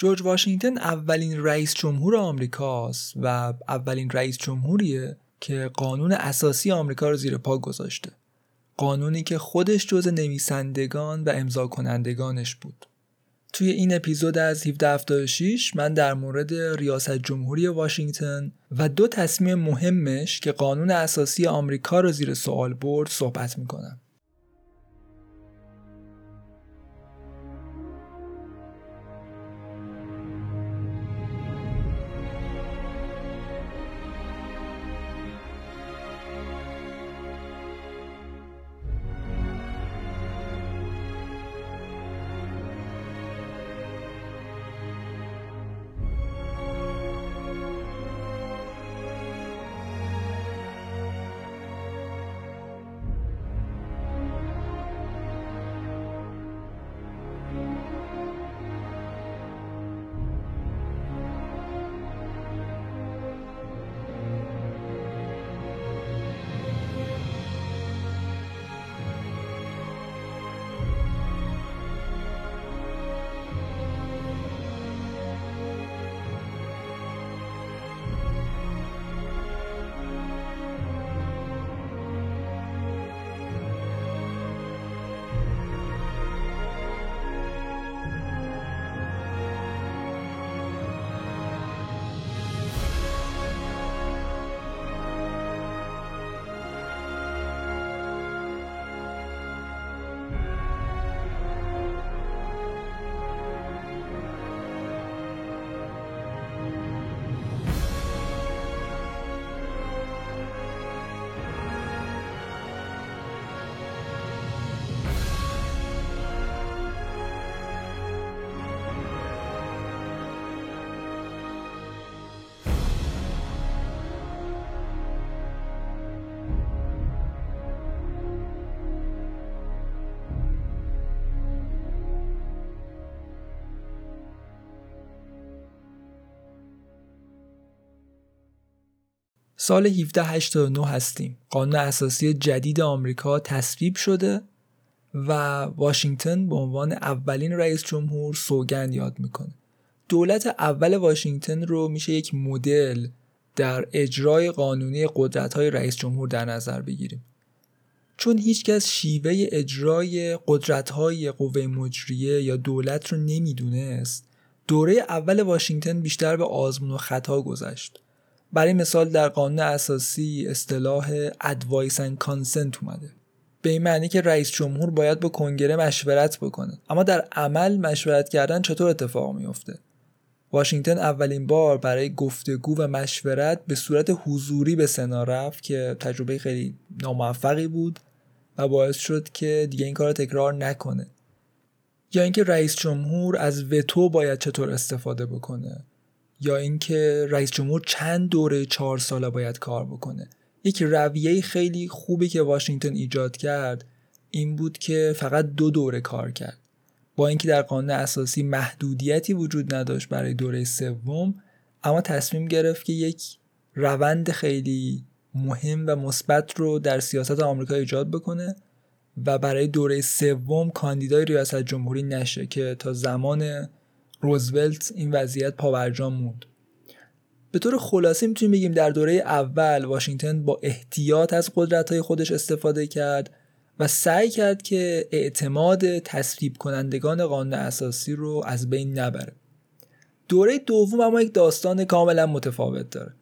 جورج واشنگتن اولین رئیس جمهور آمریکاست و اولین رئیس جمهوریه که قانون اساسی آمریکا رو زیر پا گذاشته. قانونی که خودش جز نویسندگان و امضا کنندگانش بود. توی این اپیزود از 1776 من در مورد ریاست جمهوری واشنگتن و دو تصمیم مهمش که قانون اساسی آمریکا رو زیر سوال برد صحبت می‌کنم. سال 1789 هستیم. قانون اساسی جدید آمریکا تصویب شده و واشنگتن به عنوان اولین رئیس جمهور سوگند یاد می‌کنه. دولت اول واشنگتن رو میشه یک مدل در اجرای قانونی قدرت های رئیس جمهور در نظر بگیریم. چون هیچکس شیوه اجرای قدرت های قوه مجریه یا دولت رو نمی‌دونست دوره اول واشنگتن بیشتر به آزمون و خطا گذشت برای مثال در قانون اساسی اصطلاح advice and consent اومده. به این معنی که رئیس جمهور باید با کنگره مشورت بکنه. اما در عمل مشورت کردن چطور اتفاق میفته واشنگتن اولین بار برای گفتگو و مشورت به صورت حضوری به سنا رفت که تجربه خیلی ناموفقی بود و باعث شد که دیگه این کار تکرار نکنه. یا اینکه رئیس جمهور از وتو باید چطور استفاده بکنه؟ یا اینکه رئیس جمهور چند دوره چهار ساله باید کار بکنه. یک رویه خیلی خوبی که واشنگتن ایجاد کرد این بود که فقط دو دوره کار کرد. با اینکه در قانون اساسی محدودیتی وجود نداشت برای دوره سوم اما تصمیم گرفت که یک روند خیلی مهم و مثبت رو در سیاست آمریکا ایجاد بکنه و برای دوره سوم کاندیدای ریاست جمهوری نشه که تا زمان روزولت این وضعیت پاورجان موند. به طور خلاصه می‌تونیم بگیم در دوره اول واشنگتن با احتیاط از قدرت خودش استفاده کرد و سعی کرد که اعتماد تصویب کنندگان قانون اساسی رو از بین نبره. دوره دوم اما یک داستان کاملا متفاوت داره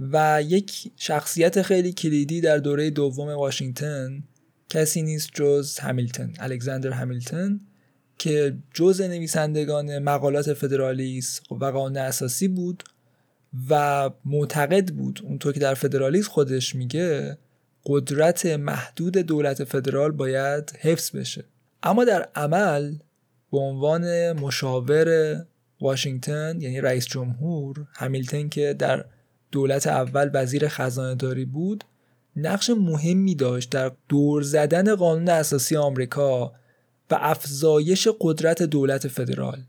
و یک شخصیت خیلی کلیدی در دوره دوم واشنگتن کسی نیست جز همیلتون الکساندر همیلتون که جز نویسندگان مقالات فدرالیست و قانون اساسی بود و معتقد بود اونطور که در فدرالیست خودش میگه قدرت محدود دولت فدرال باید حفظ بشه. اما در عمل به عنوان مشاور واشنگتن یعنی رئیس جمهور همیلتون که در دولت اول وزیر خزانه داری بود نقش مهمی داشت در دور زدن قانون اساسی آمریکا و افزایش قدرت دولت فدرال.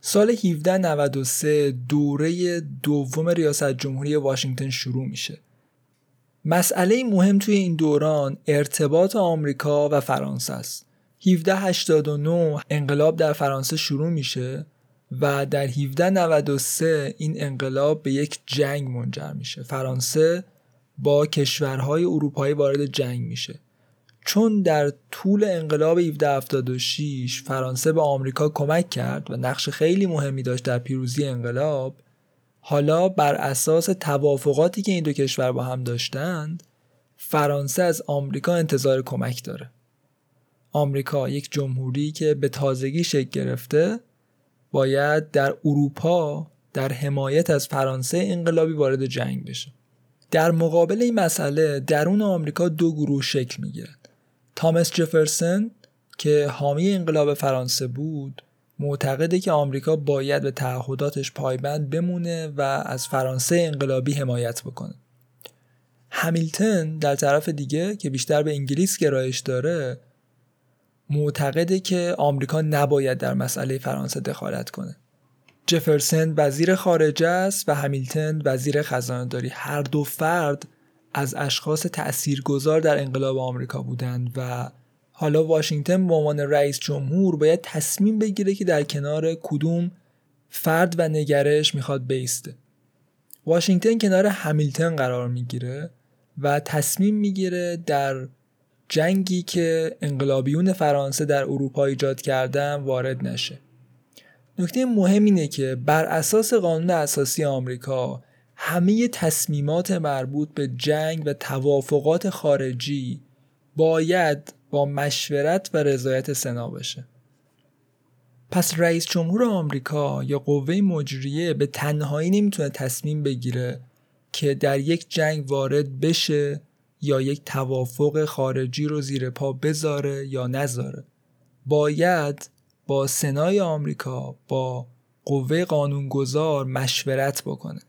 سال 1793 دوره دوم ریاست جمهوری واشنگتن شروع میشه. مسئله مهم توی این دوران ارتباط آمریکا و فرانسه است. 1789 انقلاب در فرانسه شروع میشه و در 1793 این انقلاب به یک جنگ منجر میشه. فرانسه با کشورهای اروپایی وارد جنگ میشه. چون در طول انقلاب 1776 فرانسه به آمریکا کمک کرد و نقش خیلی مهمی داشت در پیروزی انقلاب حالا بر اساس توافقاتی که این دو کشور با هم داشتند فرانسه از آمریکا انتظار کمک داره. آمریکا یک جمهوری که به تازگی شکل گرفته باید در اروپا در حمایت از فرانسه انقلابی وارد جنگ بشه. در مقابل این مسئله درون آمریکا دو گروه شکل می‌گیرن تامس جفرسون که حامی انقلاب فرانسه بود معتقده که آمریکا باید به تعهداتش پایبند بمونه و از فرانسه انقلابی حمایت بکنه. همیلتون در طرف دیگه که بیشتر به انگلیس گرایش داره معتقده که آمریکا نباید در مسئله فرانسه دخالت کنه. جفرسن وزیر خارجه است و همیلتون وزیر خزانه داری هر دو فرد از اشخاص تاثیرگذار در انقلاب آمریکا بودند و حالا واشنگتن به عنوان رئیس جمهور باید تصمیم بگیره که در کنار کدوم فرد و نگرش می‌خواد بیسته. واشنگتن کنار همیلتون قرار می‌گیره و تصمیم می‌گیره در جنگی که انقلابیون فرانسه در اروپا ایجاد کردن وارد نشه. نکته مهم اینه که بر اساس قانون اساسی آمریکا همه تصمیمات مربوط به جنگ و توافقات خارجی باید با مشورت و رضایت سنا بشه. پس رئیس جمهور آمریکا یا قوه مجریه به تنهایی نمی‌تونه تصمیم بگیره که در یک جنگ وارد بشه یا یک توافق خارجی رو زیر پا بذاره یا نذاره. باید با سنای آمریکا با قوه قانونگذار مشورت بکنه.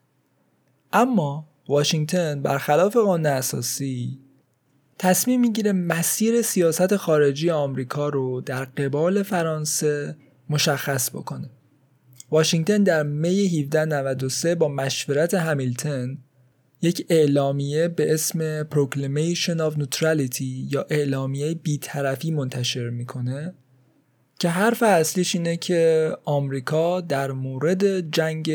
اما واشنگتن برخلاف قانون اساسی تصمیم می‌گیره مسیر سیاست خارجی آمریکا رو در قبال فرانسه مشخص بکنه. واشنگتن در می 1793 با مشورت همیلتون یک اعلامیه به اسم Proclamation of Neutrality یا اعلامیه بیطرفی منتشر می‌کنه که حرف اصلیش اینه که آمریکا در مورد جنگ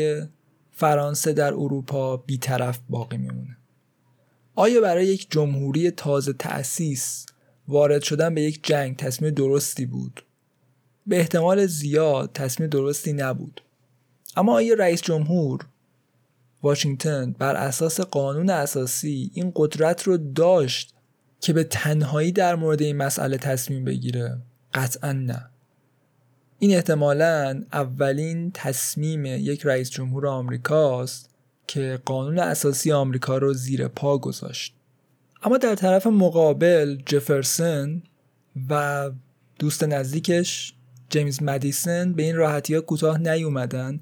فرانسه در اروپا بیطرف باقی میمونه. آیا برای یک جمهوری تازه تأسیس وارد شدن به یک جنگ تصمیم درستی بود؟ به احتمال زیاد تصمیم درستی نبود. اما آیا رئیس جمهور واشنگتن بر اساس قانون اساسی این قدرت رو داشت که به تنهایی در مورد این مسئله تصمیم بگیره؟ قطعا نه. این احتمالا اولین تصمیم یک رئیس جمهور آمریکاست که قانون اساسی آمریکا رو زیر پا گذاشت. اما در طرف مقابل جفرسون و دوست نزدیکش جیمز مدیسن به این راحتی ها کوتاه نیومدن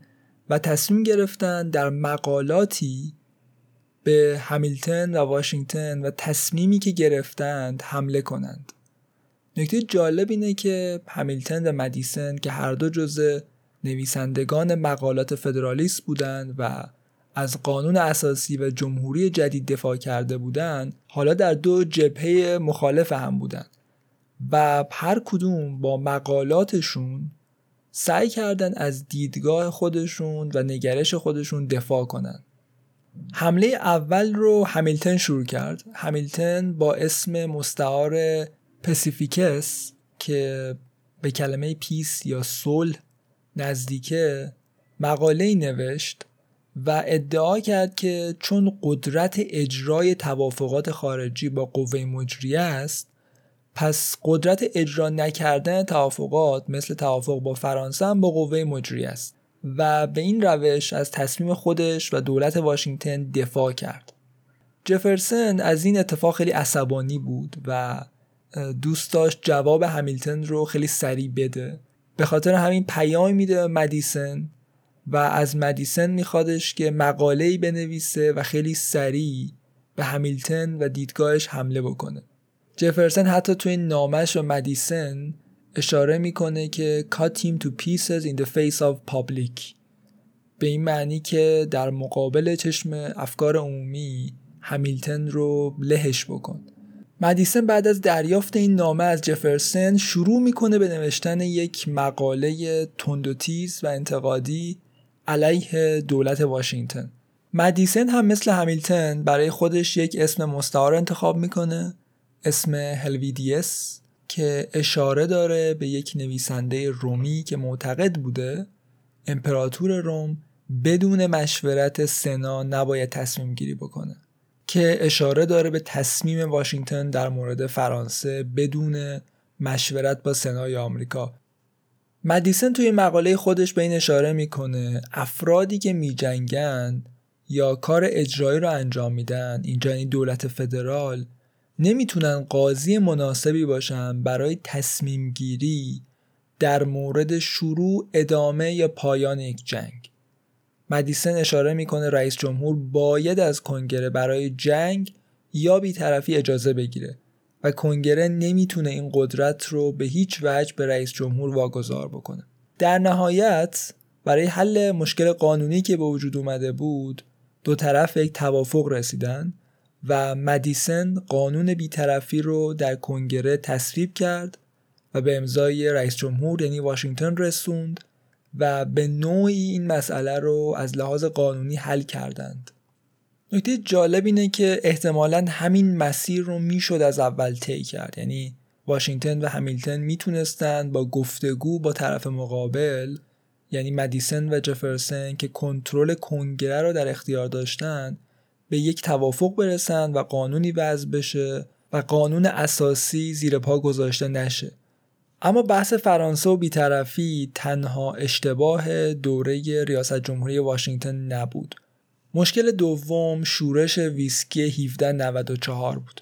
و تصمیم گرفتن در مقالاتی به همیلتون و واشنگتن و تصمیمی که گرفتند حمله کنند. نکته جالب اینه که همیلتون و مدیسن که هر دو جزء نویسندگان مقالات فدرالیست بودند و از قانون اساسی و جمهوری جدید دفاع کرده بودند حالا در دو جبهه مخالف هم بودند و هر کدوم با مقالاتشون سعی کردن از دیدگاه خودشون و نگرش خودشون دفاع کنند. حمله اول رو همیلتون شروع کرد همیلتون با اسم مستعار Pacificus که به کلمه peace یا صلح نزدیکه مقاله ای نوشت و ادعا کرد که چون قدرت اجرای توافقات خارجی با قوه مجریه است پس قدرت اجرا نکردن توافقات مثل توافق با فرانسه هم با قوه مجریه است و به این روش از تصمیم خودش و دولت واشنگتن دفاع کرد. جفرسون از این اتفاق خیلی عصبانی بود و دوست داشت جواب همیلتون رو خیلی سریع بده. به خاطر همین پیام میده مدیسن و از مدیسن میخوادش که مقاله ای بنویسه و خیلی سریع به همیلتون و دیدگاهش حمله بکنه. جفرسن حتی توی نامش و مدیسن اشاره می‌کنه که cut him to pieces in the face of public. به این معنی که در مقابل چشم افکار عمومی همیلتن رو لهش بکن. مدیسن بعد از دریافت این نامه از جفرسن شروع می‌کنه به نوشتن یک مقاله تند و و انتقادی علیه دولت واشنگتن. مدیسن هم مثل همیلتن برای خودش یک اسم مستعار انتخاب می‌کنه اسم هلویدیس که اشاره داره به یک نویسنده رومی که معتقد بوده امپراتور روم بدون مشورت سنا نباید تصمیم گیری بکنه. که اشاره داره به تصمیم واشنگتن در مورد فرانسه بدون مشورت با سنای آمریکا. مدیسن توی مقاله خودش به این اشاره می‌کنه افرادی که میجنگن یا کار اجرایی رو انجام میدن اینجا این دولت فدرال نمی‌تونن قاضی مناسبی باشن برای تصمیم گیری در مورد شروع ادامه یا پایان یک جنگ. مدیسن اشاره می‌کنه رئیس جمهور باید از کنگره برای جنگ یا بیطرفی اجازه بگیره و کنگره نمی‌تونه این قدرت رو به هیچ وجه به رئیس جمهور واگذار بکنه. در نهایت برای حل مشکل قانونی که به وجود اومده بود دو طرف یک توافق رسیدن و مدیسن قانون بیطرفی رو در کنگره تصویب کرد و به امضای رئیس جمهور یعنی واشنگتن رسوند و به نوعی این مسئله رو از لحاظ قانونی حل کردند. نکته جالب اینه که احتمالا همین مسیر رو می‌شد از اول طی کرد. یعنی واشنگتن و همیلتن می‌تونستند با گفتگو با طرف مقابل یعنی مدیسن و جفرسن که کنترل کنگره رو در اختیار داشتن به یک توافق برسن و قانونی وضع بشه و قانون اساسی زیر پا گذاشته نشه. اما بحث فرانسه و بیطرفی تنها اشتباه دوره ریاست جمهوری واشنگتن نبود. مشکل دوم شورش ویسکی 1794 بود.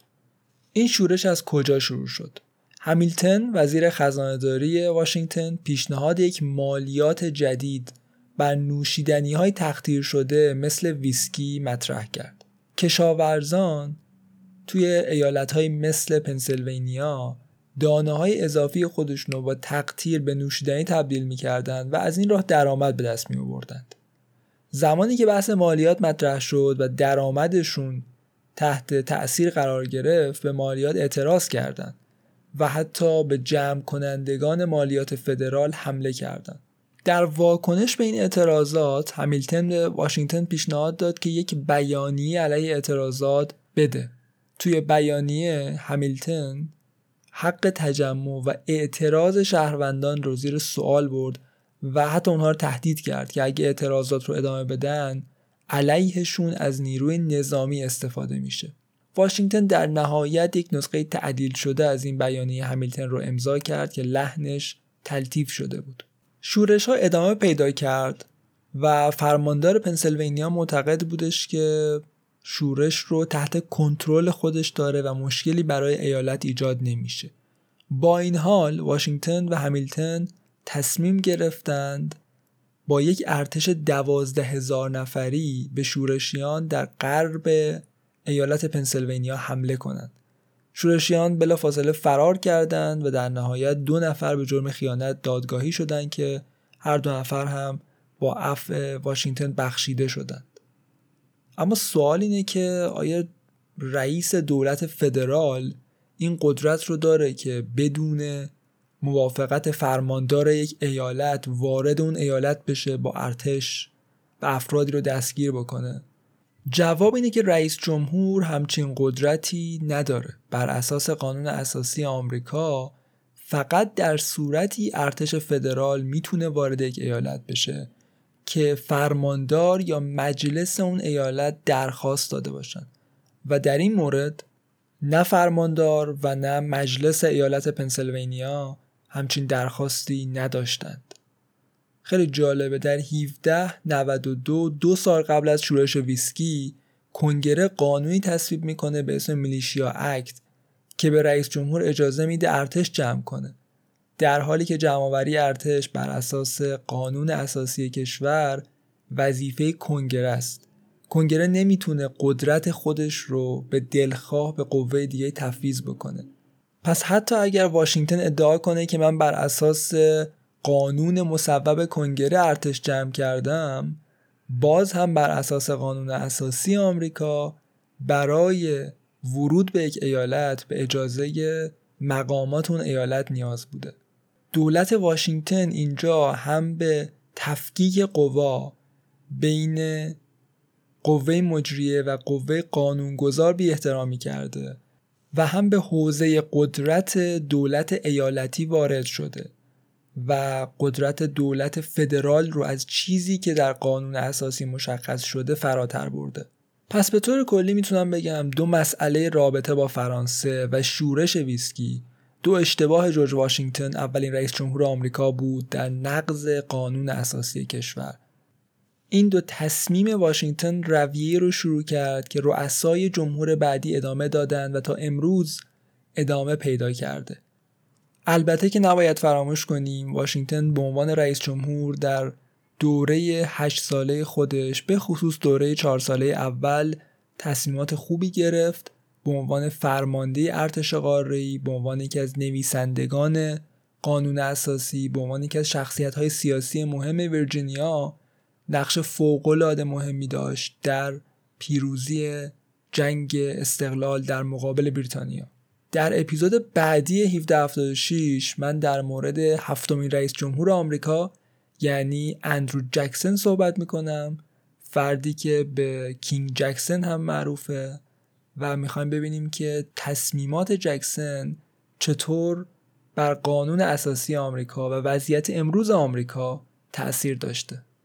این شورش از کجا شروع شد؟ همیلتن وزیر خزانهداری واشنگتن پیشنهاد یک مالیات جدید بر نوشیدنی های تختیر شده مثل ویسکی مطرح کرد. کشاورزان توی ایالت های مثل پنسیلوانیا دانه های اضافی خودشون رو با تقطیر به نوشیدنی تبدیل می‌کردند و از این راه درآمد به دست می آوردند. زمانی که بحث مالیات مطرح شد و درآمدشون تحت تأثیر قرار گرفت به مالیات اعتراض کردند و حتی به جمع کنندگان مالیات فدرال حمله کردند. در واکنش به این اعتراضات همیلتن به واشنگتن پیشنهاد داد که یک بیانیه علیه اعتراضات بده. توی بیانیه همیلتن حق تجمع و اعتراض شهروندان رو زیر سوال برد و حتی اونها رو تهدید کرد که اگه اعتراضات رو ادامه بدن علیهشون از نیروی نظامی استفاده میشه. واشنگتن در نهایت یک نسخه تعدیل شده از این بیانیه همیلتن رو امضا کرد که لحنش تلتیف شده بود. شورش ها ادامه پیدا کرد و فرماندار پنسیلوانیا معتقد بودش که شورش رو تحت کنترل خودش داره و مشکلی برای ایالت ایجاد نمیشه. با این حال واشنگتن و همیلتن تصمیم گرفتند با یک ارتش دوازده هزار نفری به شورشیان در غرب ایالت پنسیلوانیا حمله کنند. شورشیان بلا فاصله فرار کردند و در نهایت دو نفر به جرم خیانت دادگاهی شدند که هر دو نفر هم با عفو واشنگتن بخشیده شدند. اما سوال اینه که آیا رئیس دولت فدرال این قدرت رو داره که بدون موافقت فرماندار یک ایالت وارد اون ایالت بشه با ارتش و افرادی رو دستگیر بکنه؟ جواب اینه که رئیس جمهور همچین قدرتی نداره. بر اساس قانون اساسی آمریکا فقط در صورتی ارتش فدرال می‌تونه وارد یک ایالت بشه. که فرماندار یا مجلس اون ایالت درخواست داده باشن. و در این مورد نه فرماندار و نه مجلس ایالت پنسیلوانیا همچین درخواستی نداشتند. خیلی جالبه در 1792 دو سال قبل از شورش ویسکی کنگره قانونی تصویب می‌کنه به اسم میلیشیا اکت که به رئیس جمهور اجازه میده ارتش جمع کنه. در حالی که جمعآوری ارتش بر اساس قانون اساسی کشور وظیفه کنگره است. کنگره نمی‌تونه قدرت خودش رو به دلخواه به قوه دیگه تفویض بکنه. پس حتی اگر واشنگتن ادعا کنه که من بر اساس قانون مصوب کنگره ارتش جمع کردم باز هم بر اساس قانون اساسی آمریکا برای ورود به یک ایالت به اجازه مقامات اون ایالت نیاز بوده. دولت واشنگتن اینجا هم به تفکیک قوا بین قوه مجریه و قوه قانونگذار بی احترامی کرده و هم به حوزه قدرت دولت ایالتی وارد شده و قدرت دولت فدرال رو از چیزی که در قانون اساسی مشخص شده فراتر برده. پس به طور کلی می‌تونم بگم دو مسئله رابطه با فرانسه و شورش ویسکی دو اشتباه جورج واشنگتن اولین رئیس جمهور آمریکا بود در نقض قانون اساسی کشور. این دو تصمیم واشنگتن رویه رو شروع کرد که رؤسای جمهور بعدی ادامه دادند و تا امروز ادامه پیدا کرده. البته که نباید فراموش کنیم واشنگتن به عنوان رئیس جمهور در دوره هشت ساله خودش به خصوص دوره چهار ساله اول تصمیمات خوبی گرفت به عنوان فرمانده ارتش قاره‌ای به عنوان یکی از نویسندگان قانون اساسی به عنوان یکی از شخصیت های سیاسی مهم ویرجینیا نقش فوق‌العاده مهمی داشت در پیروزی جنگ استقلال در مقابل بریتانیا. در اپیزود بعدی 1776 من در مورد هفتمین رئیس جمهور آمریکا یعنی اندرو جکسن صحبت می‌کنم. فردی که به کینگ جکسن هم معروفه. و می‌خوایم ببینیم که تصمیمات جکسن چطور بر قانون اساسی آمریکا و وضعیت امروز آمریکا تاثیر داشته.